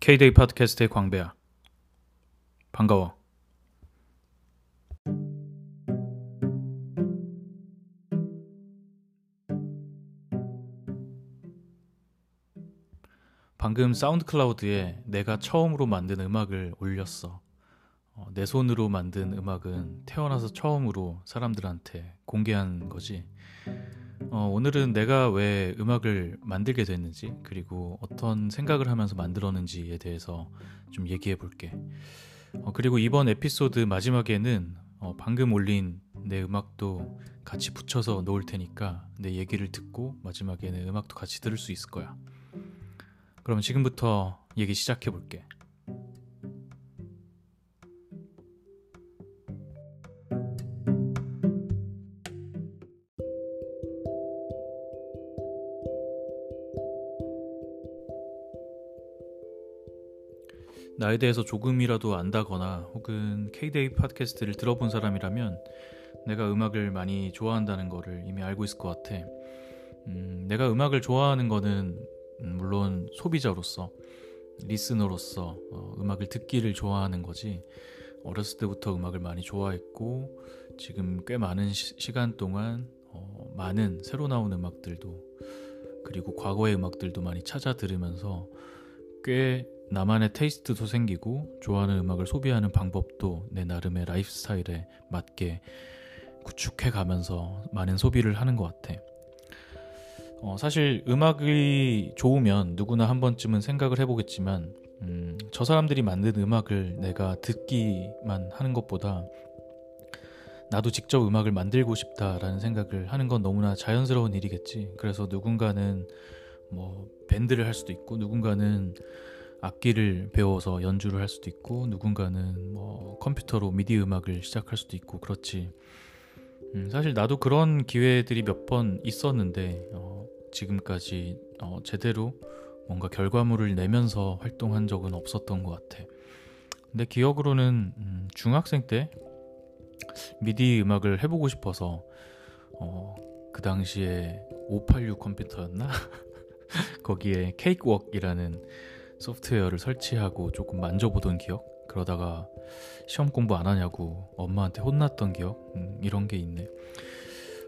K-데이 팟캐스트의 광배야. 반가워. 방금 SoundCloud에 내가 처음으로 만든 음악을 올렸어. 어, 내 손으로 만든 음악은 태어나서 처음으로 사람들한테 공개한 거지. 어, 오늘은 내가 왜 음악을 만들게 됐는지, 그리고 어떤 생각을 하면서 만들었는지에 대해서 좀 얘기해 볼게. 어, 그리고 이번 에피소드 마지막에는 어, 방금 올린 내 음악도 같이 붙여서 놓을 테니까 내 얘기를 듣고 마지막에는 음악도 같이 들을 수 있을 거야. 그럼 지금부터 얘기 시작해 볼게. 나에 대해서 조금이라도 안다거나 혹은 K-데이 팟캐스트를 들어본 사람이라면 내가 음악을 많이 좋아한다는 거를 이미 알고 있을 것 같아. 음, 내가 음악을 좋아하는 거는 음, 물론 소비자로서 리스너로서 어, 음악을 듣기를 좋아하는 거지 어렸을 때부터 음악을 많이 좋아했고 지금 꽤 많은 시, 간 동안 어, 많은 새로 나온 음악들도 그리고 과거의 음악들도 많이 찾아 들으면서 꽤 나만의 taste도 생기고 좋아하는 음악을 소비하는 방법도 내 나름의 라이프 스타일에 맞게 구축해 가면서 많은 소비를 하는 것 같아. 어, 사실 음악이 좋으면 누구나 한 번쯤은 생각을 해보겠지만, 음, 저 사람들이 만든 음악을 내가 듣기만 하는 것보다 나도 직접 음악을 만들고 싶다라는 생각을 하는 건 너무나 자연스러운 일이겠지. 그래서 누군가는 뭐 밴드를 할 수도 있고, 누군가는 악기를 배워서 연주를 할 수도 있고, 누군가는 뭐 컴퓨터로 미디 음악을 시작할 수도 있고, 그렇지. 음, 사실 나도 그런 기회들이 몇 번 있었는데, 어, 지금까지 어, 제대로 뭔가 결과물을 내면서 활동한 적은 없었던 것 같아. 근데 기억으로는 음, 중학생 때 미디 음악을 해보고 싶어서 어, 그 당시에 586 컴퓨터였나? 거기에 케이크웍이라는 소프트웨어를 설치하고 조금 만져보던 기억? 그러다가 시험 공부 안 하냐고 엄마한테 혼났던 기억? 음, 이런 게 있네.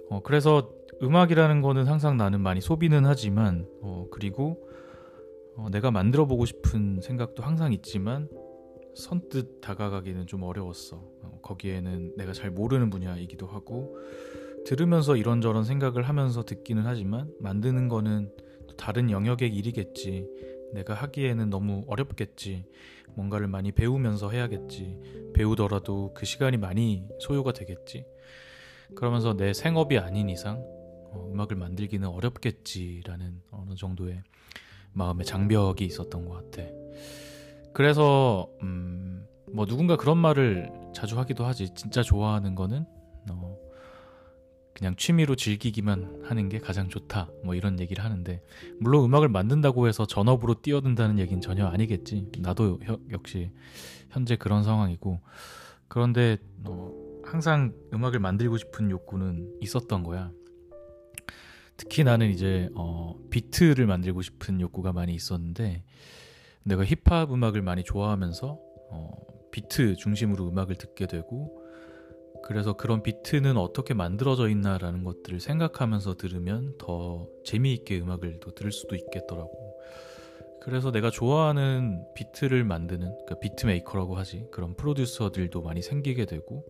어, 그래서 음악이라는 거는 항상 나는 많이 소비는 하지만 어, 그리고 어, 내가 만들어 보고 싶은 생각도 항상 있지만 선뜻 다가가기는 좀 어려웠어. 어, 거기에는 내가 잘 모르는 분야이기도 하고 들으면서 이런저런 생각을 하면서 듣기는 하지만 만드는 거는 또 다른 영역의 일이겠지. 내가 하기에는 너무 어렵겠지. 뭔가를 많이 배우면서 해야겠지. 배우더라도 그 시간이 많이 소요가 되겠지. 그러면서 내 생업이 아닌 이상 어, 음악을 만들기는 어렵겠지라는 어느 정도의 마음의 장벽이 있었던 것 같아. 그래서 음, 뭐 누군가 그런 말을 자주 하기도 하지. 진짜 좋아하는 거는 어, 그냥 취미로 즐기기만 하는 게 가장 좋다. 뭐 이런 얘기를 하는데 물론 음악을 만든다고 해서 전업으로 뛰어든다는 얘기는 전혀 아니겠지. 나도 혀, 역시 현재 그런 상황이고 그런데 어, 항상 음악을 만들고 싶은 욕구는 있었던 거야. 특히 나는 이제 어, 비트를 만들고 싶은 욕구가 많이 있었는데 내가 힙합 음악을 많이 좋아하면서 어, 비트 중심으로 음악을 듣게 되고 그래서 그런 비트는 어떻게 만들어져 있나라는 것들을 생각하면서 들으면 더 재미있게 음악을 또 들을 수도 있겠더라고. 그래서 내가 좋아하는 비트를 만드는 그러니까 beat maker라고 하지 그런 프로듀서들도 많이 생기게 되고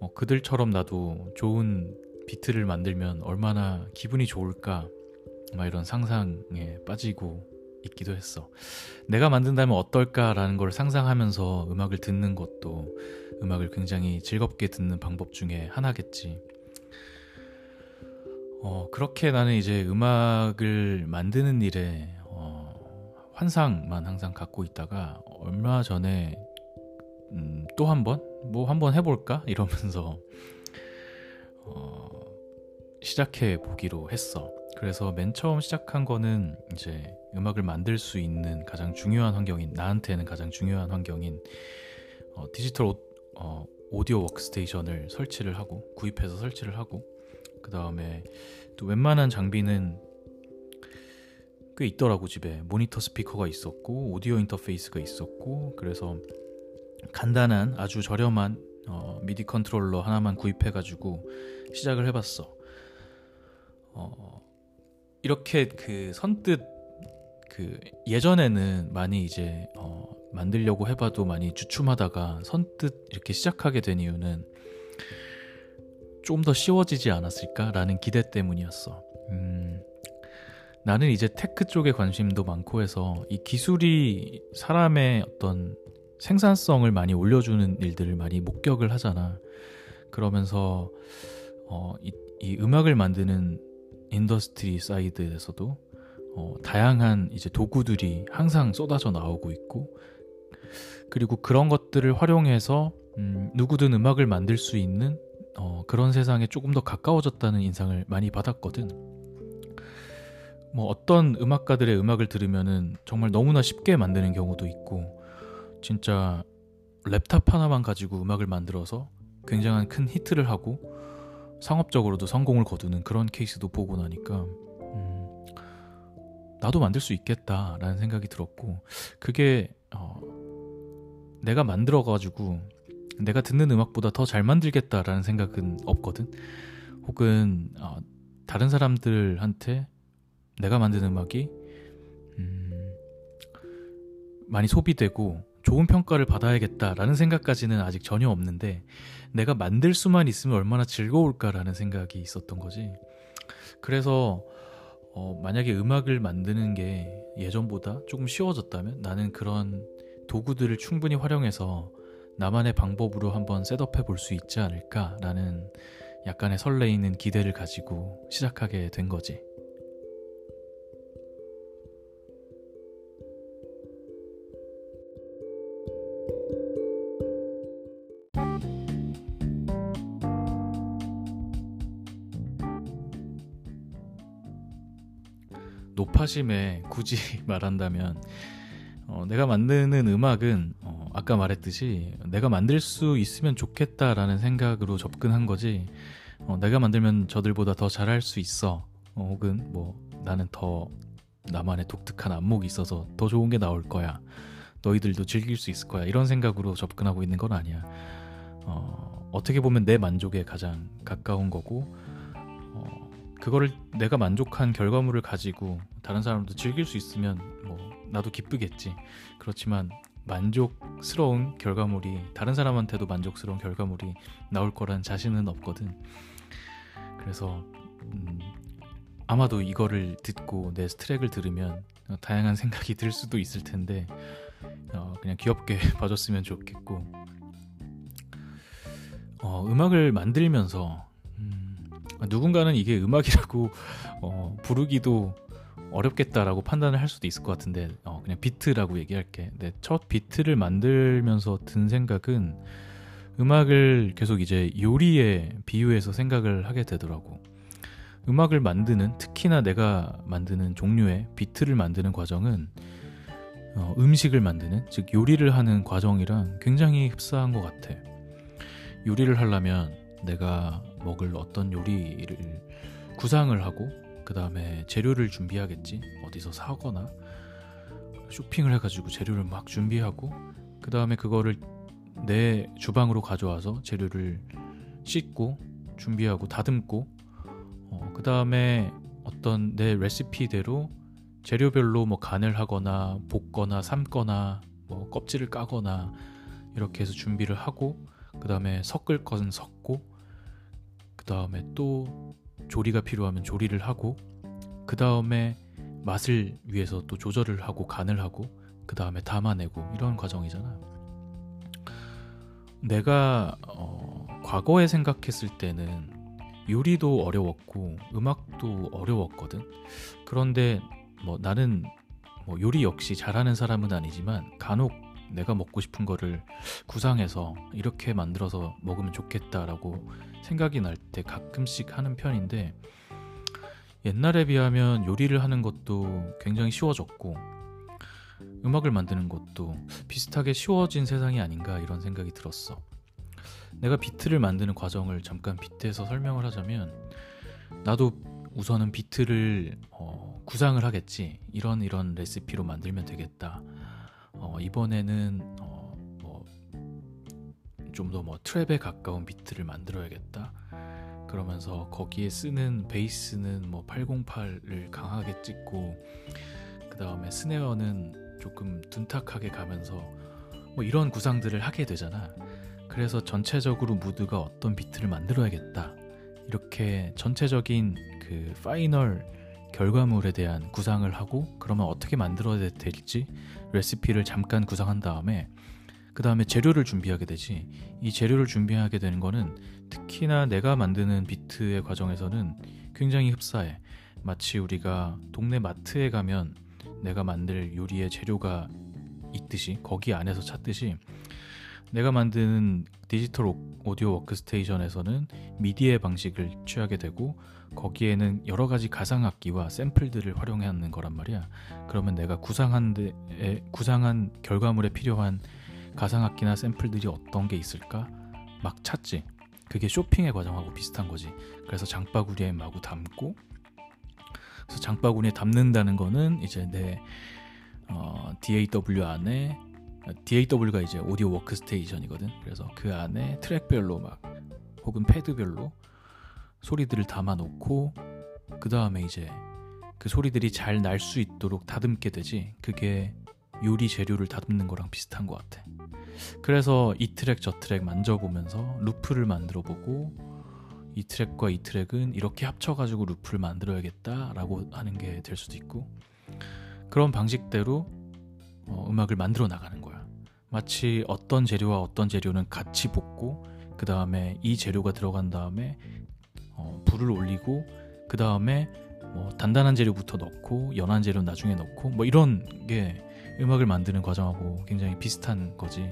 어, 그들처럼 나도 좋은 비트를 만들면 얼마나 기분이 좋을까 막 이런 상상에 빠지고 있기도 했어. 내가 만든다면 어떨까라는 걸 상상하면서 음악을 듣는 것도 음악을 굉장히 즐겁게 듣는 방법 중에 하나겠지. 어, 그렇게 나는 이제 음악을 만드는 일에 어, 환상만 항상 갖고 있다가 얼마 전에 음, 또 한 번? 뭐 한 번 해볼까? 이러면서 어, 시작해 보기로 했어. 그래서 맨 처음 시작한 거는 이제 음악을 만들 수 있는 가장 중요한 환경인 나한테는 가장 중요한 환경인 어, 디지털 오, 어, 오디오 워크스테이션을 설치를 하고 구입해서 설치를 하고 그 다음에 또 웬만한 장비는 꽤 있더라고 집에 모니터 스피커가 있었고 오디오 인터페이스가 있었고 그래서 간단한 아주 저렴한 어, 미디 컨트롤러 하나만 구입해가지고 시작을 해봤어. 어, 이렇게 그 선뜻 그 예전에는 많이 이제 어, 만들려고 해봐도 많이 주춤하다가 선뜻 이렇게 시작하게 된 이유는 좀 더 쉬워지지 않았을까라는 기대 때문이었어. 음, 나는 이제 tech 쪽에 관심도 많고 해서 이 기술이 사람의 어떤 생산성을 많이 올려주는 일들을 많이 목격을 하잖아. 그러면서 어, 이, 이 음악을 만드는 industry side에서도 어, 다양한 이제 도구들이 항상 쏟아져 나오고 있고 그리고 그런 것들을 활용해서 음, 누구든 음악을 만들 수 있는 어, 그런 세상에 조금 더 가까워졌다는 인상을 많이 받았거든. 뭐 어떤 음악가들의 음악을 들으면은 정말 너무나 쉽게 만드는 경우도 있고 진짜 랩탑 하나만 가지고 음악을 만들어서 굉장한 큰 히트를 하고 상업적으로도 성공을 거두는 그런 케이스도 보고 나니까 음, 나도 만들 수 있겠다라는 생각이 들었고 그게 어, 내가 만들어 가지고 내가 듣는 음악보다 더 잘 만들겠다라는 생각은 없거든. 혹은 어, 다른 사람들한테 내가 만든 음악이 음, 많이 소비되고 좋은 평가를 받아야겠다라는 생각까지는 아직 전혀 없는데 내가 만들 수만 있으면 얼마나 즐거울까라는 생각이 있었던 거지. 그래서 어, 만약에 음악을 만드는 게 예전보다 조금 쉬워졌다면 나는 그런 도구들을 충분히 활용해서 나만의 방법으로 한번 셋업해 볼 수 있지 않을까라는 약간의 설레이는 기대를 가지고 시작하게 된 거지. 노파심에 굳이 말한다면 어, 내가 만드는 음악은 어, 아까 말했듯이 내가 만들 수 있으면 좋겠다라는 생각으로 접근한 거지 어, 내가 만들면 저들보다 더 잘할 수 있어. 어, 혹은 뭐 나는 더 나만의 독특한 안목이 있어서 더 좋은 게 나올 거야. 너희들도 즐길 수 있을 거야. 이런 생각으로 접근하고 있는 건 아니야. 어, 어떻게 보면 내 만족에 가장 가까운 거고 어, 그거를 내가 만족한 결과물을 가지고 다른 사람도 즐길 수 있으면 뭐 나도 기쁘겠지. 그렇지만 만족스러운 결과물이 다른 사람한테도 만족스러운 결과물이 나올 거란 자신은 없거든. 그래서 음, 아마도 이거를 듣고 내 스트랙을 들으면 다양한 생각이 들 수도 있을 텐데 어, 그냥 귀엽게 봐줬으면 좋겠고 어, 음악을 만들면서 음, 누군가는 이게 음악이라고 어, 부르기도 어렵겠다라고 판단을 할 수도 있을 것 같은데 어, 그냥 비트라고 얘기할게. 네, 첫 비트를 만들면서 든 생각은 음악을 계속 이제 요리에 비유해서 생각을 하게 되더라고. 음악을 만드는 특히나 내가 만드는 종류의 비트를 만드는 과정은 어, 음식을 만드는 즉 요리를 하는 과정이랑 굉장히 흡사한 것 같아. 요리를 하려면 내가 먹을 어떤 요리를 구상을 하고 그 다음에 재료를 준비하겠지. 어디서 사거나 쇼핑을 해가지고 재료를 막 준비하고 그 다음에 그거를 내 주방으로 가져와서 재료를 씻고 준비하고 다듬고 어, 그 다음에 어떤 내 레시피대로 재료별로 뭐 간을 하거나 볶거나 삶거나 뭐 껍질을 까거나 이렇게 해서 준비를 하고 그 다음에 섞을 것은 섞고 그 다음에 또 조리가 필요하면 조리를 하고 그 다음에 맛을 위해서 또 조절을 하고 간을 하고 그 다음에 담아내고 이런 과정이잖아. 내가 어, 과거에 생각했을 때는 요리도 어려웠고 음악도 어려웠거든. 그런데 뭐 나는 뭐 요리 역시 잘하는 사람은 아니지만 간혹 내가 먹고 싶은 거를 구상해서 이렇게 만들어서 먹으면 좋겠다라고 생각이 날 때 가끔씩 하는 편인데 옛날에 비하면 요리를 하는 것도 굉장히 쉬워졌고 음악을 만드는 것도 비슷하게 쉬워진 세상이 아닌가 이런 생각이 들었어. 내가 비트를 만드는 과정을 잠깐 비트에서 설명을 하자면 나도 우선은 비트를 어, 구상을 하겠지. 이런 이런 레시피로 만들면 되겠다. 어, 이번에는 어, 뭐 좀 더 뭐 트랩에 가까운 비트를 만들어야겠다. 그러면서 거기에 쓰는 베이스는 뭐 808을 강하게 찍고 그 다음에 스네어는 조금 둔탁하게 가면서 뭐 이런 구상들을 하게 되잖아. 그래서 전체적으로 무드가 어떤 비트를 만들어야겠다. 이렇게 전체적인 그 final 결과물에 대한 구상을 하고 그러면 어떻게 만들어야 될지 레시피를 잠깐 구상한 다음에 그 다음에 재료를 준비하게 되지. 이 재료를 준비하게 되는 거는 특히나 내가 만드는 비트의 과정에서는 굉장히 흡사해. 마치 우리가 동네 마트에 가면 내가 만들 요리의 재료가 있듯이 거기 안에서 찾듯이 내가 만드는 디지털 오디오 워크스테이션에서는 미디의 방식을 취하게 되고 거기에는 여러 가지 가상 악기와 샘플들을 활용하는 거란 말이야. 그러면 내가 구상한 데 구상한 결과물에 필요한 가상 악기나 샘플들이 어떤 게 있을까? 막 찾지. 그게 쇼핑의 과정하고 비슷한 거지. 그래서 장바구니에 마구 담고 그래서 장바구니에 담는다는 거는 이제 내 어, DAW 안에 DAW가 이제 오디오 워크스테이션이거든. 그래서 그 안에 트랙별로 막 혹은 패드별로 소리들을 담아 놓고 그 다음에 이제 그 소리들이 잘 날 수 있도록 다듬게 되지. 그게 요리 재료를 다듬는 거랑 비슷한 것 같아. 그래서 이 트랙 저 트랙 만져보면서 루프를 만들어 보고 이 트랙과 이 트랙은 이렇게 합쳐가지고 루프를 만들어야겠다라고 하는 게 될 수도 있고 그런 방식대로 어, 음악을 만들어 나가는 거야. 마치 어떤 재료와 어떤 재료는 같이 볶고 그 다음에 이 재료가 들어간 다음에 어, 불을 올리고 그 다음에 뭐 단단한 재료부터 넣고 연한 재료 나중에 넣고 뭐 이런 게 음악을 만드는 과정하고 굉장히 비슷한 거지.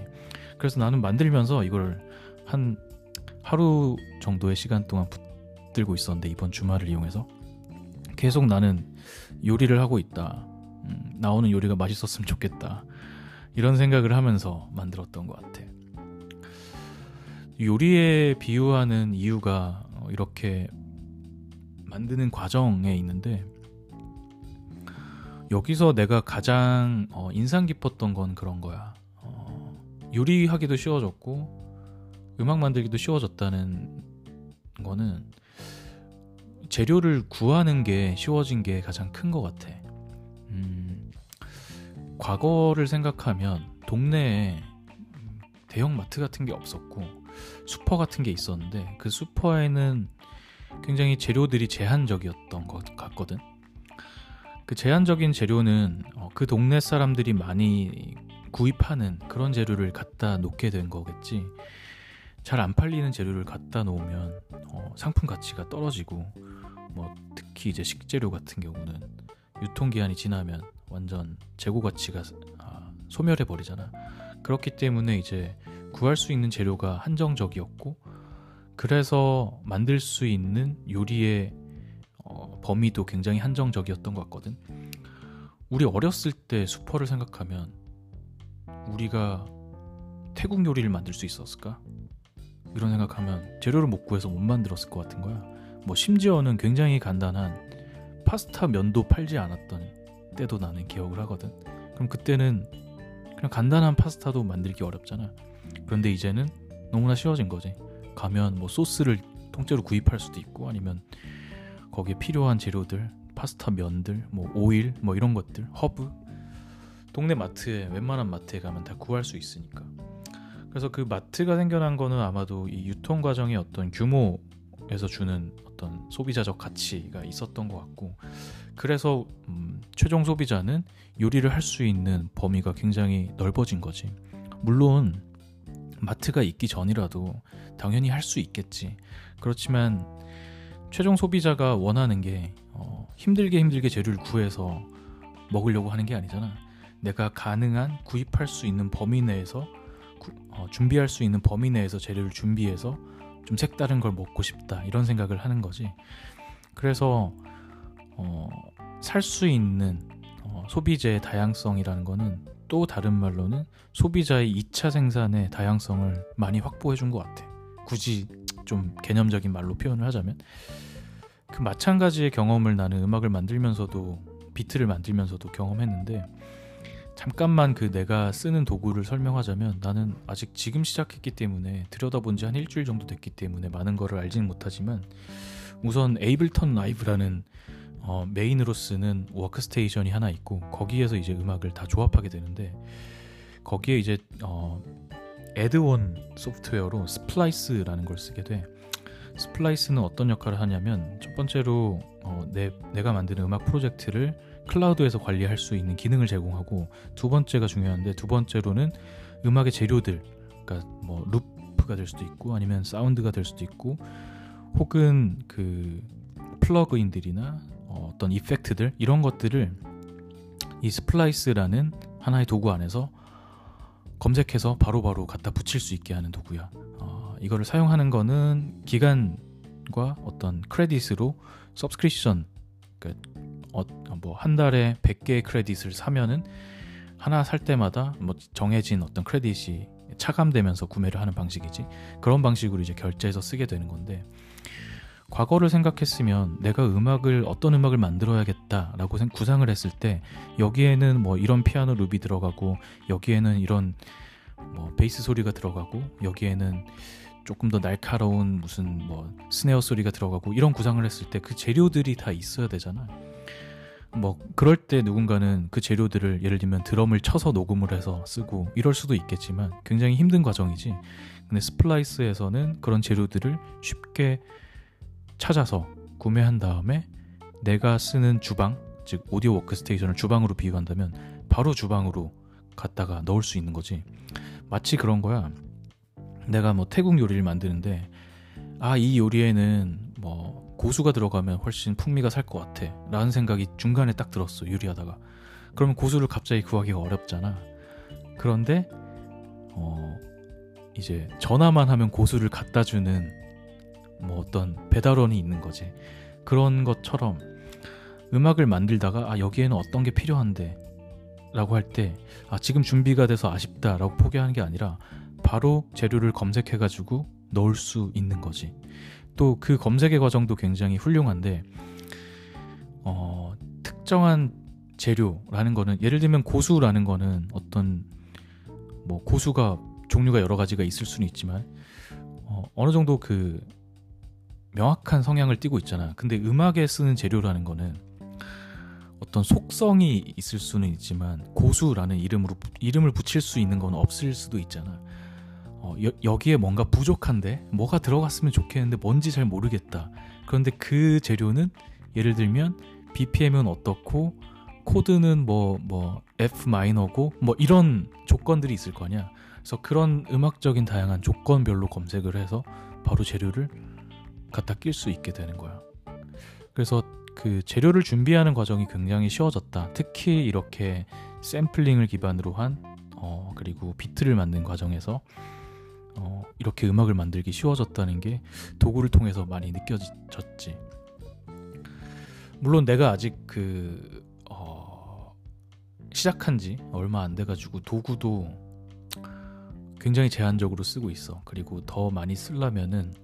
그래서 나는 만들면서 이걸 한 하루 정도의 시간 동안 붙들고 있었는데 이번 주말을 이용해서 계속 나는 요리를 하고 있다. 음, 나오는 요리가 맛있었으면 좋겠다. 이런 생각을 하면서 만들었던 것 같아. 요리에 비유하는 이유가 어, 이렇게 만드는 과정에 있는데 여기서 내가 가장 어, 인상 깊었던 건 그런 거야. 어, 요리하기도 쉬워졌고 음악 만들기도 쉬워졌다는 거는 재료를 구하는 게 쉬워진 게 가장 큰 것 같아. 음, 과거를 생각하면 동네에 대형 마트 같은 게 없었고 슈퍼 같은 게 있었는데 그 슈퍼에는 굉장히 재료들이 제한적이었던 것 같거든. 그 제한적인 재료는 어, 그 동네 사람들이 많이 구입하는 그런 재료를 갖다 놓게 된 거겠지. 잘 안 팔리는 재료를 갖다 놓으면 어, 상품 가치가 떨어지고 뭐 특히 이제 식재료 같은 경우는 유통 기한이 지나면 완전 재고 가치가 아, 소멸해 버리잖아. 그렇기 때문에 이제 구할 수 있는 재료가 한정적이었고 그래서 만들 수 있는 요리의 어, 범위도 굉장히 한정적이었던 것 같거든. 우리 어렸을 때 수퍼를 생각하면 우리가 태국 요리를 만들 수 있었을까? 이런 생각하면 재료를 못 구해서 못 만들었을 것 같은 거야. 뭐 심지어는 굉장히 간단한 파스타 면도 팔지 않았던 때도 나는 기억을 하거든. 그럼 그때는 그냥 간단한 파스타도 만들기 어렵잖아. 그런데 이제는 너무나 쉬워진 거지. 가면 뭐 소스를 통째로 구입할 수도 있고 아니면 거기에 필요한 재료들, 파스타 면들, 뭐 오일, 뭐 이런 것들, 허브 동네 마트에 웬만한 마트에 가면 다 구할 수 있으니까. 그래서 그 마트가 생겨난 거는 아마도 이 유통 과정의 어떤 규모에서 주는 어떤 소비자적 가치가 있었던 것 같고 그래서 음, 최종 소비자는 요리를 할 수 있는 범위가 굉장히 넓어진 거지. 물론 마트가 있기 전이라도 당연히 할 수 있겠지. 그렇지만 최종 소비자가 원하는 게 어, 힘들게 힘들게 재료를 구해서 먹으려고 하는 게 아니잖아. 내가 가능한 구입할 수 있는 범위 내에서 구, 어, 준비할 수 있는 범위 내에서 재료를 준비해서 좀 색다른 걸 먹고 싶다 이런 생각을 하는 거지. 그래서 어, 살 수 있는 어, 소비재의 다양성이라는 거는 또 다른 말로는 소비자의 2차 생산의 다양성을 많이 확보해 준 것 같아. 굳이 좀 개념적인 말로 표현을 하자면 그 마찬가지의 경험을 나는 음악을 만들면서도 비트를 만들면서도 경험했는데 잠깐만 그 내가 쓰는 도구를 설명하자면 나는 아직 지금 시작했기 때문에 들여다본 지 한 일주일 정도 됐기 때문에 많은 거를 알지는 못하지만 우선 Ableton Live라는 어, 메인으로 쓰는 워크스테이션이 하나 있고 거기에서 이제 음악을 다 조합하게 되는데 거기에 이제 어, add-on 소프트웨어로 Splice라는 걸 쓰게 돼. Splice는 어떤 역할을 하냐면 첫 번째로 어, 내, 내가 만드는 음악 프로젝트를 클라우드에서 관리할 수 있는 기능을 제공하고 두 번째가 중요한데 두 번째로는 음악의 재료들 그러니까 뭐 루프가 될 수도 있고 아니면 사운드가 될 수도 있고 혹은 그 플러그인들이나 어, 어떤 effect들 이런 것들을 이 Splice라는 하나의 도구 안에서 검색해서 바로바로 바로 갖다 붙일 수 있게 하는 도구야. 어, 이거를 사용하는 거는 기간과 어떤 크레딧으로 subscription 그러니까 어, 뭐한 달에 100개의 크레딧을 사면은 하나 살 때마다 뭐 정해진 어떤 크레딧이 차감되면서 구매를 하는 방식이지 그런 방식으로 이제 결제해서 쓰게 되는 건데 과거를 생각했으면 내가 음악을 어떤 음악을 만들어야겠다라고 구상을 했을 때 여기에는 뭐 이런 피아노 loop이 들어가고 여기에는 이런 뭐 베이스 소리가 들어가고 여기에는 조금 더 날카로운 무슨 뭐 snare 소리가 들어가고 이런 구상을 했을 때 그 재료들이 다 있어야 되잖아. 뭐 그럴 때 누군가는 그 재료들을 예를 들면 드럼을 쳐서 녹음을 해서 쓰고 이럴 수도 있겠지만 굉장히 힘든 과정이지. 근데 Splice에서는 그런 재료들을 쉽게 찾아서 구매한 다음에 내가 쓰는 주방, 즉 오디오 워크스테이션을 주방으로 비유한다면 바로 주방으로 갖다가 넣을 수 있는 거지. 마치 그런 거야. 내가 뭐 태국 요리를 만드는데 아, 이 요리에는 뭐 고수가 들어가면 훨씬 풍미가 살 것 같아 라는 생각이 중간에 딱 들었어 요리하다가 그러면 고수를 갑자기 구하기가 어렵잖아 그런데 어 이제 전화만 하면 고수를 갖다 주는 뭐 어떤 배달원이 있는 거지. 그런 것처럼 음악을 만들다가 아 여기에는 어떤 게 필요한데? 라고 할 때 아 지금 준비가 돼서 아쉽다 라고 포기하는 게 아니라 바로 재료를 검색해 가지고 넣을 수 있는 거지. 또 그 검색의 과정도 굉장히 훌륭한데 어, 특정한 재료라는 거는 예를 들면 고수라는 거는 어떤 뭐 고수가 종류가 여러 가지가 있을 수는 있지만 어, 어느 정도 그 명확한 성향을 띠고 있잖아. 근데 음악에 쓰는 재료라는 거는 어떤 속성이 있을 수는 있지만 고수라는 이름으로 이름을 붙일 수 있는 건 없을 수도 있잖아. 어, 여, 기에 뭔가 부족한데 뭐가 들어갔으면 좋겠는데 뭔지 잘 모르겠다. 그런데 그 재료는 예를 들면 BPM은 어떻고 코드는 뭐뭐 뭐 F 마이너고 뭐 이런 조건들이 있을 거냐. 그래서 그런 음악적인 다양한 조건별로 검색을 해서 바로 재료를 갖다 낄 수 있게 되는 거야. 그래서 그 재료를 준비하는 과정이 굉장히 쉬워졌다. 특히 이렇게 샘플링을 기반으로 한 어, 그리고 비트를 만든 과정에서 어, 이렇게 음악을 만들기 쉬워졌다는 게 도구를 통해서 많이 느껴졌지. 물론 내가 아직 그 어, 시작한 지 얼마 안 돼가지고 도구도 굉장히 제한적으로 쓰고 있어. 그리고 더 많이 쓰려면은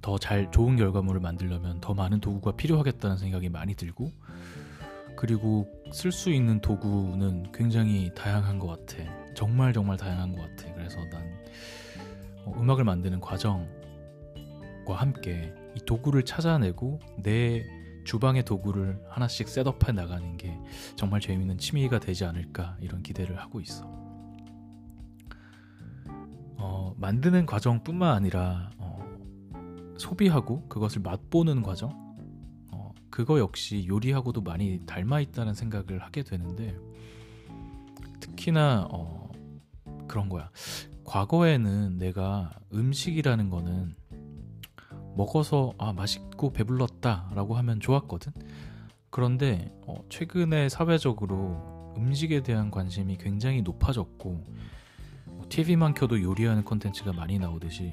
더 잘 좋은 결과물을 만들려면 더 많은 도구가 필요하겠다는 생각이 많이 들고 그리고 쓸 수 있는 도구는 굉장히 다양한 것 같아. 정말 정말 다양한 것 같아. 그래서 난 어, 음악을 만드는 과정과 함께 이 도구를 찾아내고 내 주방의 도구를 하나씩 셋업해 나가는 게 정말 재미있는 취미가 되지 않을까 이런 기대를 하고 있어. 어, 만드는 과정뿐만 아니라 어, 소비하고 그것을 맛보는 과정, 어, 그거 역시 요리하고도 많이 닮아 있다는 생각을 하게 되는데 특히나 어, 그런 거야. 과거에는 내가 음식이라는 거는 먹어서 아 맛있고 배불렀다라고 하면 좋았거든. 그런데 어, 최근에 사회적으로 음식에 대한 관심이 굉장히 높아졌고 TV만 뭐 켜도 요리하는 콘텐츠가 많이 나오듯이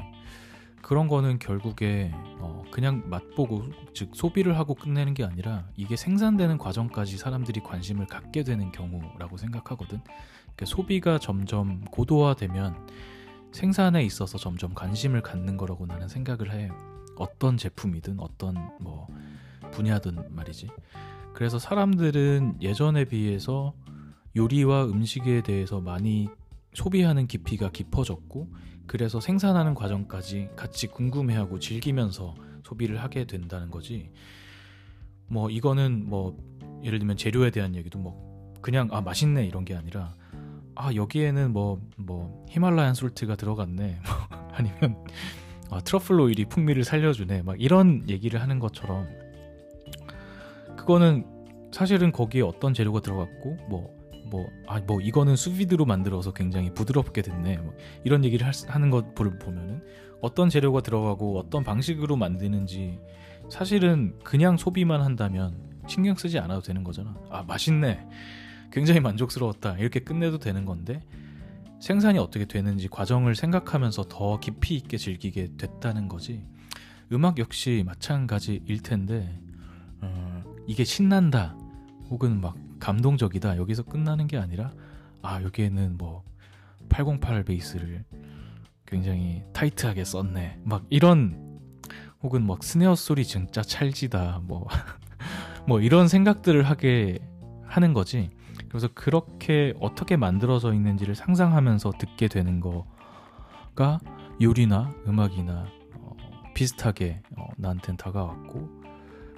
그런 거는 결국에 어, 그냥 맛보고 즉 소비를 하고 끝내는 게 아니라 이게 생산되는 과정까지 사람들이 관심을 갖게 되는 경우라고 생각하거든. 그러니까 소비가 점점 고도화되면 생산에 있어서 점점 관심을 갖는 거라고 나는 생각을 해. 어떤 제품이든 어떤 뭐 분야든 말이지. 그래서 사람들은 예전에 비해서 요리와 음식에 대해서 많이 소비하는 깊이가 깊어졌고 그래서 생산하는 과정까지 같이 궁금해하고 즐기면서 소비를 하게 된다는 거지. 뭐 이거는 뭐 예를 들면 재료에 대한 얘기도 뭐 그냥 아 맛있네 이런 게 아니라 아 여기에는 뭐뭐 뭐 히말라얀 솔트가 들어갔네 뭐 아니면 아, 트러플 오일이 풍미를 살려주네 막 이런 얘기를 하는 것처럼 그거는 사실은 거기에 어떤 재료가 들어갔고 뭐 뭐, 아, 뭐, 이거는 수비드로 만들어서 굉장히 부드럽게 됐네. 뭐 이런 얘기를 할, 하는 것 보면은 어떤 재료가 들어가고 어떤 방식으로 만드는지 사실은 그냥 소비만 한다면 신경 쓰지 않아도 되는 거잖아. 아, 맛있네. 굉장히 만족스러웠다. 이렇게 끝내도 되는 건데 생산이 어떻게 되는지 과정을 생각하면서 더 깊이 있게 즐기게 됐다는 거지. 음악 역시 마찬가지일 텐데 어, 이게 신난다 혹은 막 감동적이다 여기서 끝나는 게 아니라 아 여기에는 뭐 808 베이스를 굉장히 타이트하게 썼네. 막 이런 혹은 막 스네어 소리 진짜 찰지다 뭐뭐 뭐 이런 생각들을 하게 하는 거지. 그래서 그렇게 어떻게 만들어져 있는지를 상상하면서 듣게 되는 거가 요리나 음악이나 어, 비슷하게 어, 나한테는 다가왔고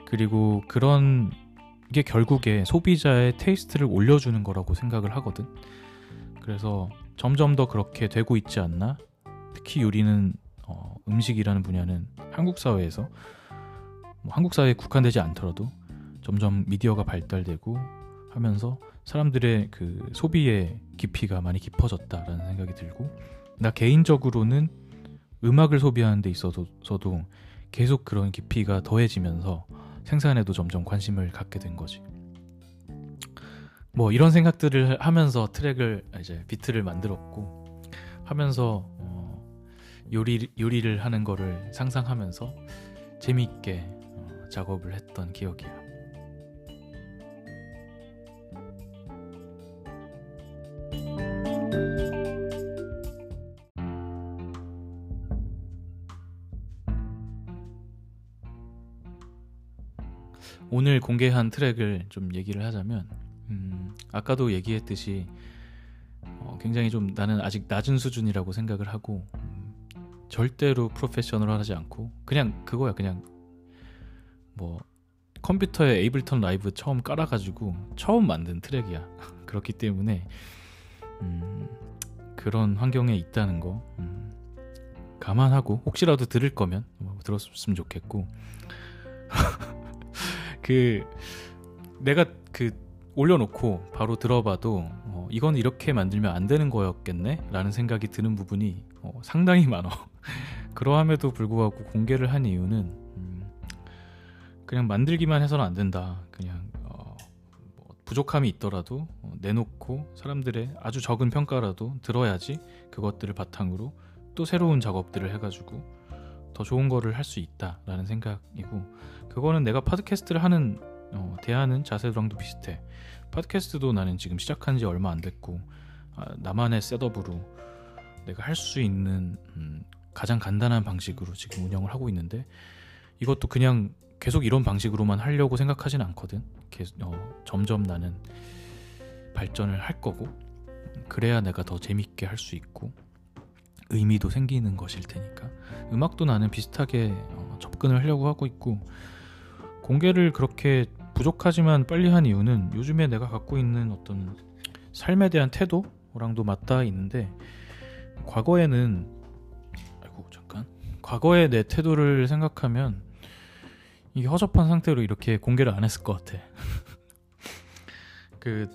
그리고 그런 이게 결국에 소비자의 테이스트를 올려주는 거라고 생각을 하거든. 그래서 점점 더 그렇게 되고 있지 않나? 특히 요리는 어, 음식이라는 분야는 한국 사회에서 뭐 한국 사회에 국한되지 않더라도 점점 미디어가 발달되고 하면서 사람들의 그 소비의 깊이가 많이 깊어졌다라는 생각이 들고 나 개인적으로는 음악을 소비하는 데 있어서도 계속 그런 깊이가 더해지면서 생산에도 점점 관심을 갖게 된 거지. 뭐 이런 생각들을 하면서 트랙을 이제 비트를 만들었고 하면서 어, 요리 요리를 하는 거를 상상하면서 재미있게 어, 작업을 했던 기억이야. 오늘 공개한 트랙을 좀 얘기를 하자면 음, 아까도 얘기했듯이 어, 굉장히 좀 나는 아직 낮은 수준이라고 생각을 하고 음, 절대로 프로페셔널하지 않고 그냥 그거야. 그냥 뭐 컴퓨터에 에이블턴 라이브 처음 깔아가지고 처음 만든 트랙이야. 그렇기 때문에 음, 그런 환경에 있다는 거 음, 감안하고 혹시라도 들을 거면 뭐 들었으면 좋겠고 그 내가 그 올려놓고 바로 들어봐도 어, 이건 이렇게 만들면 안 되는 거였겠네? 라는 생각이 드는 부분이 어, 상당히 많아. 그러함에도 불구하고 공개를 한 이유는 음, 그냥 만들기만 해서는 안 된다. 그냥 어, 뭐 부족함이 있더라도 어, 내놓고 사람들의 아주 적은 평가라도 들어야지 그것들을 바탕으로 또 새로운 작업들을 해가지고 더 좋은 거를 할 수 있다라는 생각이고 그거는 내가 팟캐스트를 하는 어, 대하는 자세랑도 비슷해. 팟캐스트도 나는 지금 시작한 지 얼마 안 됐고 아, 나만의 셋업으로 내가 할 수 있는 음, 가장 간단한 방식으로 지금 운영을 하고 있는데 이것도 그냥 계속 이런 방식으로만 하려고 생각하진 않거든. 계속, 어, 점점 나는 발전을 할 거고 그래야 내가 더 재밌게 할 수 있고 의미도 생기는 것일 테니까 음악도 나는 비슷하게 어, 접근을 하려고 하고 있고 공개를 그렇게 부족하지만 빨리 한 이유는 요즘에 내가 갖고 있는 어떤 삶에 대한 태도랑도 맞닿아 있는데 과거에는 아이고 잠깐 과거의 내 태도를 생각하면 이게 허접한 상태로 이렇게 공개를 안 했을 것 같아. 그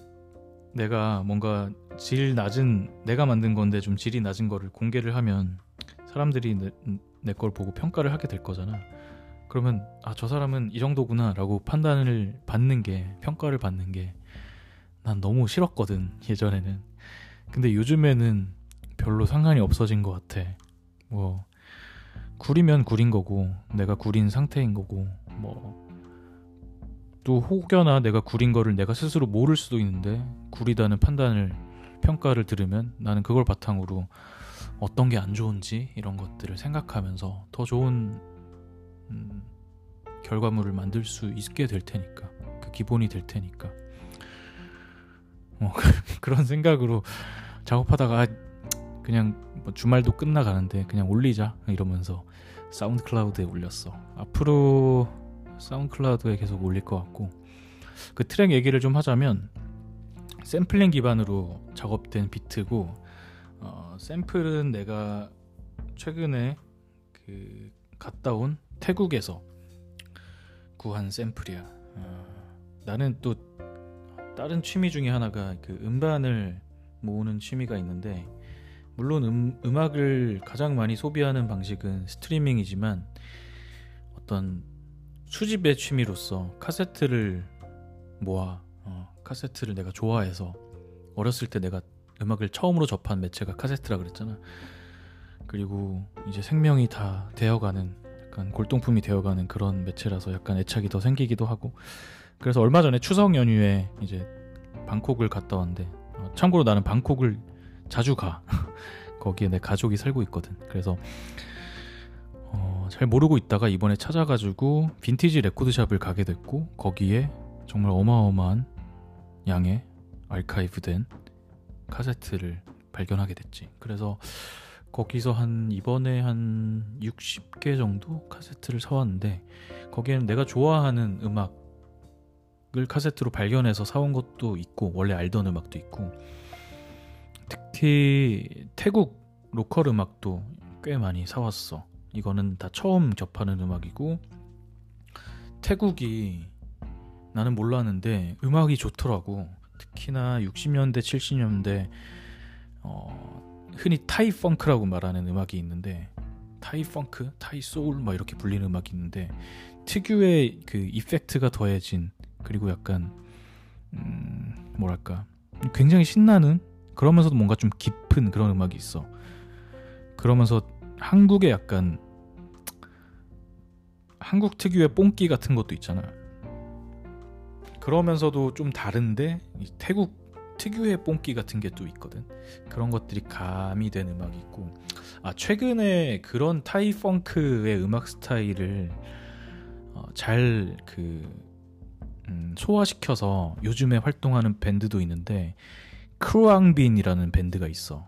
내가 뭔가 질 낮은 내가 만든 건데 좀 질이 낮은 거를 공개를 하면 사람들이 내 걸 보고 평가를 하게 될 거잖아. 그러면 아 저 사람은 이 정도구나라고 판단을 받는 게 평가를 받는 게 난 너무 싫었거든 예전에는. 근데 요즘에는 별로 상관이 없어진 것 같아. 뭐 구리면 구린 거고 내가 구린 상태인 거고 뭐 또 혹여나 내가 구린 거를 내가 스스로 모를 수도 있는데 구리다는 판단을 평가를 들으면 나는 그걸 바탕으로 어떤 게 안 좋은지 이런 것들을 생각하면서 더 좋은 음, 결과물을 만들 수 있게 될 테니까 그 기본이 될 테니까. 뭐 그런 생각으로 작업하다가 그냥 뭐 주말도 끝나가는데 그냥 올리자 이러면서 SoundCloud에 올렸어. 앞으로 SoundCloud에 계속 올릴 것 같고 그 트랙 얘기를 좀 하자면 샘플링 기반으로 작업된 비트고 어, 샘플은 내가 최근에 그 갔다 온 태국에서 구한 샘플이야. 어, 나는 또 다른 취미 중에 하나가 그 음반을 모으는 취미가 있는데 물론 음, 음악을 가장 많이 소비하는 방식은 스트리밍이지만 어떤 수집의 취미로서 카세트를 모아 어, 카세트를 내가 좋아해서 어렸을 때 내가 음악을 처음으로 접한 매체가 카세트라 그랬잖아. 그리고 이제 생명이 다 되어가는 약간 골동품이 되어가는 그런 매체라서 약간 애착이 더 생기기도 하고. 그래서 얼마 전에 추석 연휴에 이제 방콕을 갔다 왔는데 어, 참고로 나는 방콕을 자주 가. 거기에 내 가족이 살고 있거든. 그래서 어, 잘 모르고 있다가 이번에 찾아가지고 빈티지 레코드샵을 가게 됐고 거기에 정말 어마어마한 양의 알카이브된 카세트를 발견하게 됐지 그래서 거기서 한 이번에 한 60개 정도 카세트를 사왔는데 거기에는 내가 좋아하는 음악을 카세트로 발견해서 사온 것도 있고 원래 알던 음악도 있고 특히 태국 로컬 음악도 꽤 많이 사왔어. 이거는 다 처음 접하는 음악이고 태국이 나는 몰랐는데 음악이 좋더라고. 특히나 60년대 70년대 어, 흔히 타이 펑크라고 말하는 음악이 있는데 타이 펑크, 타이 소울 막 이렇게 불리는 음악이 있는데 특유의 그 이펙트가 더해진 그리고 약간 음, 뭐랄까 굉장히 신나는 그러면서도 뭔가 좀 깊은 그런 음악이 있어. 그러면서 한국의 약간 한국 특유의 뽕기 같은 것도 있잖아. 그러면서도 좀 다른데 태국 특유의 뽕기 같은 게 또 있거든. 그런 것들이 가미된 음악이 있고, 아 최근에 그런 Thai funk의 음악 스타일을 어, 잘그 음, 소화시켜서 요즘에 활동하는 밴드도 있는데 Khruangbin이라는 밴드가 있어.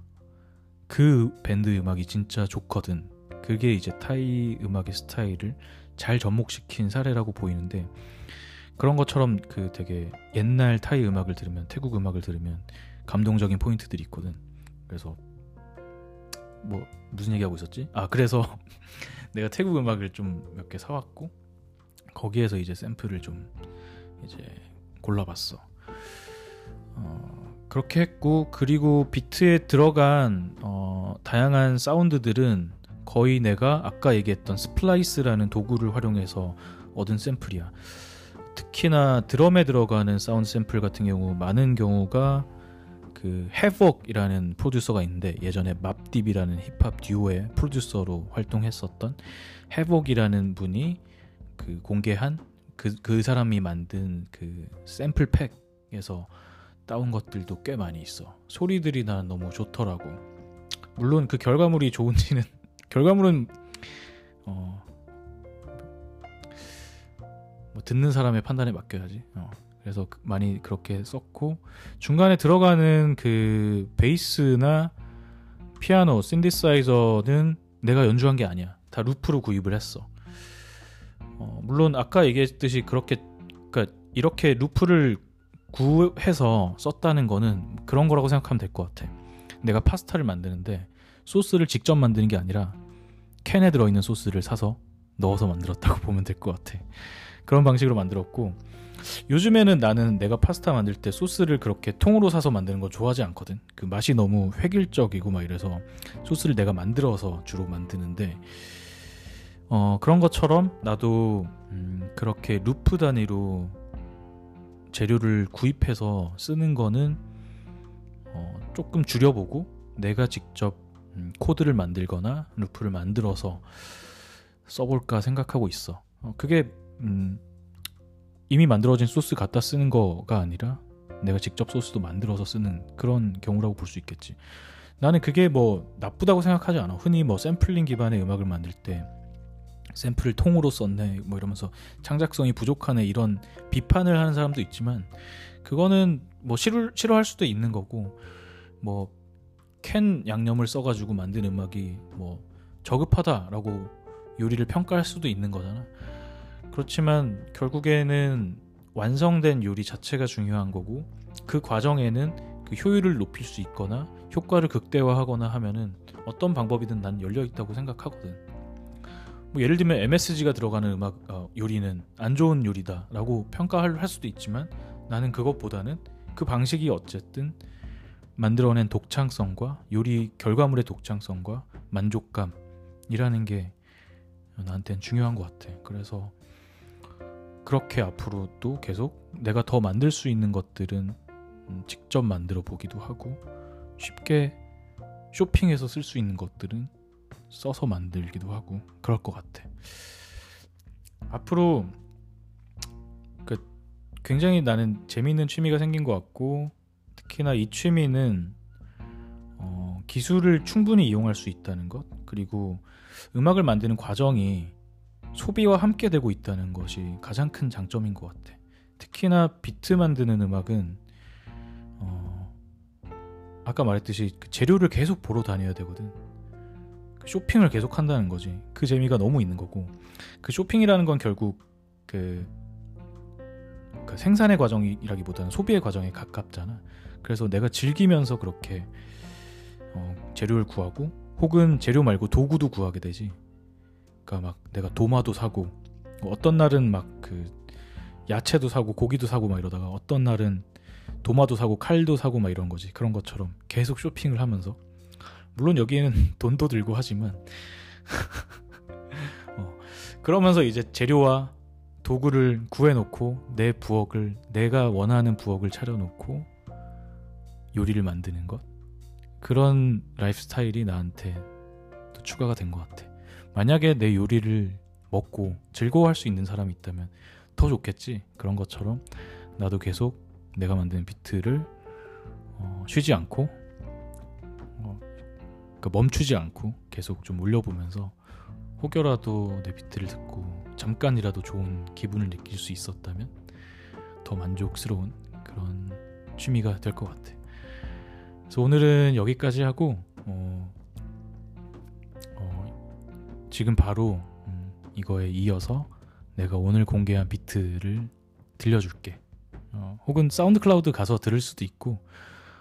그 밴드 음악이 진짜 좋거든. 그게 이제 타이 음악의 스타일을 잘 접목시킨 사례라고 보이는데 그런 것처럼 그 되게 옛날 타이 음악을 들으면 태국 음악을 들으면 감동적인 포인트들이 있거든. 그래서 뭐 무슨 얘기하고 있었지? 아 그래서 내가 태국 음악을 좀 몇 개 사왔고 거기에서 이제 샘플을 좀 이제 골라봤어. 어, 그렇게 했고 그리고 비트에 들어간 어, 다양한 사운드들은 거의 내가 아까 얘기했던 Splice라는 도구를 활용해서 얻은 샘플이야. 특히나 드럼에 들어가는 사운드 샘플 같은 경우 많은 경우가 그 Havoc이라는 프로듀서가 있는데 예전에 Mobb Deep이라는 힙합 듀오의 프로듀서로 활동했었던 Havoc이라는 분이 그 공개한 그, 그 사람이 만든 그 sample pack에서 따온 것들도 꽤 많이 있어. 소리들이 난 너무 좋더라고. 물론 그 결과물이 좋은지는 결과물은 어, 뭐 듣는 사람의 판단에 맡겨야지. 어. 그래서 그 많이 그렇게 썼고 중간에 들어가는 그 베이스나 피아노, 신디사이저는 내가 연주한 게 아니야. 다 루프로 구입을 했어. 어, 물론 아까 얘기했듯이 그렇게 그러니까 이렇게 루프를 구해서 썼다는 거는 그런 거라고 생각하면 될 것 같아. 내가 파스타를 만드는데 소스를 직접 만드는 게 아니라 캔에 들어있는 소스를 사서 넣어서 만들었다고 보면 될 것 같아. 그런 방식으로 만들었고 요즘에는 나는 내가 파스타 만들 때 소스를 그렇게 통으로 사서 만드는 거 좋아하지 않거든. 그 맛이 너무 획일적이고 막 이래서 소스를 내가 만들어서 주로 만드는데 어 그런 것처럼 나도 음 그렇게 loop 단위로 재료를 구입해서 쓰는 거는 어 조금 줄여보고 내가 직접 음 코드를 만들거나 루프를 만들어서 써볼까 생각하고 있어. 어 그게 음, 이미 만들어진 소스 갖다 쓰는 거가 아니라 내가 직접 소스도 만들어서 쓰는 그런 경우라고 볼 수 있겠지. 나는 그게 뭐 나쁘다고 생각하지 않아. 흔히 뭐 샘플링 기반의 음악을 만들 때 샘플을 통으로 썼네 뭐 이러면서 창작성이 부족하네 이런 비판을 하는 사람도 있지만 그거는 뭐 싫어, 싫어할 수도 있는 거고 뭐 캔 양념을 써가지고 만든 음악이 뭐 저급하다라고 요리를 평가할 수도 있는 거잖아 그렇지만 결국에는 완성된 요리 자체가 중요한 거고 그 과정에는 그 효율을 높일 수 있거나 효과를 극대화하거나 하면은 어떤 방법이든 난 열려 있다고 생각하거든. 뭐 예를 들면 MSG가 들어가는 음악 어, 요리는 안 좋은 요리다라고 평가할 수도 있지만 나는 그것보다는 그 방식이 어쨌든 만들어낸 독창성과 요리 결과물의 독창성과 만족감이라는 게 나한테는 중요한 것 같아. 그래서 그렇게 앞으로도 계속 내가 더 만들 수 있는 것들은 음, 직접 만들어 보기도 하고 쉽게 쇼핑해서 쓸 수 있는 것들은 써서 만들기도 하고 그럴 것 같아. 앞으로 그 굉장히 나는 재미있는 취미가 생긴 것 같고 특히나 이 취미는 어, 기술을 충분히 이용할 수 있다는 것 그리고 음악을 만드는 과정이 소비와 함께 되고 있다는 것이 가장 큰 장점인 것 같아. 특히나 비트 만드는 음악은 어, 아까 말했듯이 그 재료를 계속 보러 다녀야 되거든. 그 쇼핑을 계속 한다는 거지. 그 재미가 너무 있는 거고. 그 쇼핑이라는 건 결국 그, 그 생산의 과정이라기보다는 소비의 과정에 가깝잖아. 그래서 내가 즐기면서 그렇게 어, 재료를 구하고 혹은 재료 말고 도구도 구하게 되지. 그러니까 막 내가 도마도 사고 어떤 날은 막 그 야채도 사고 고기도 사고 막 이러다가 어떤 날은 도마도 사고 칼도 사고 막 이런 거지. 그런 것처럼 계속 쇼핑을 하면서. 물론 여기에는 돈도 들고 하지만. 어, 그러면서 이제 재료와 도구를 구해놓고 내 부엌을 내가 원하는 부엌을 차려놓고 요리를 만드는 것? 그런 라이프 스타일이 나한테 또 추가가 된 것 같아. 만약에 내 요리를 먹고 즐거워할 수 있는 사람이 있다면 더 좋겠지. 그런 것처럼 나도 계속 내가 만든 비트를 어, 쉬지 않고 어, 그러니까 멈추지 않고 계속 좀 올려보면서 혹여라도 내 비트를 듣고 잠깐이라도 좋은 기분을 느낄 수 있었다면 더 만족스러운 그런 취미가 될 것 같아. 그래서 오늘은 여기까지 하고 어, 지금 바로 음, 이거에 이어서 내가 오늘 공개한 비트를 들려줄게. 어, 혹은 SoundCloud 가서 들을 수도 있고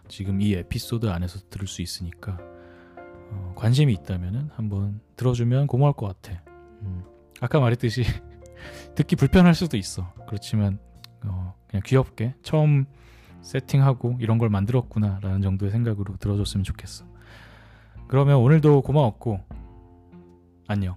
지금 이 에피소드 안에서 들을 수 있으니까 어, 관심이 있다면 한번 들어주면 고마울 것 같아. 음, 아까 말했듯이 듣기 불편할 수도 있어. 그렇지만 어, 그냥 귀엽게 처음 세팅하고 이런 걸 만들었구나라는 정도의 생각으로 들어줬으면 좋겠어. 그러면 오늘도 고마웠고 안녕.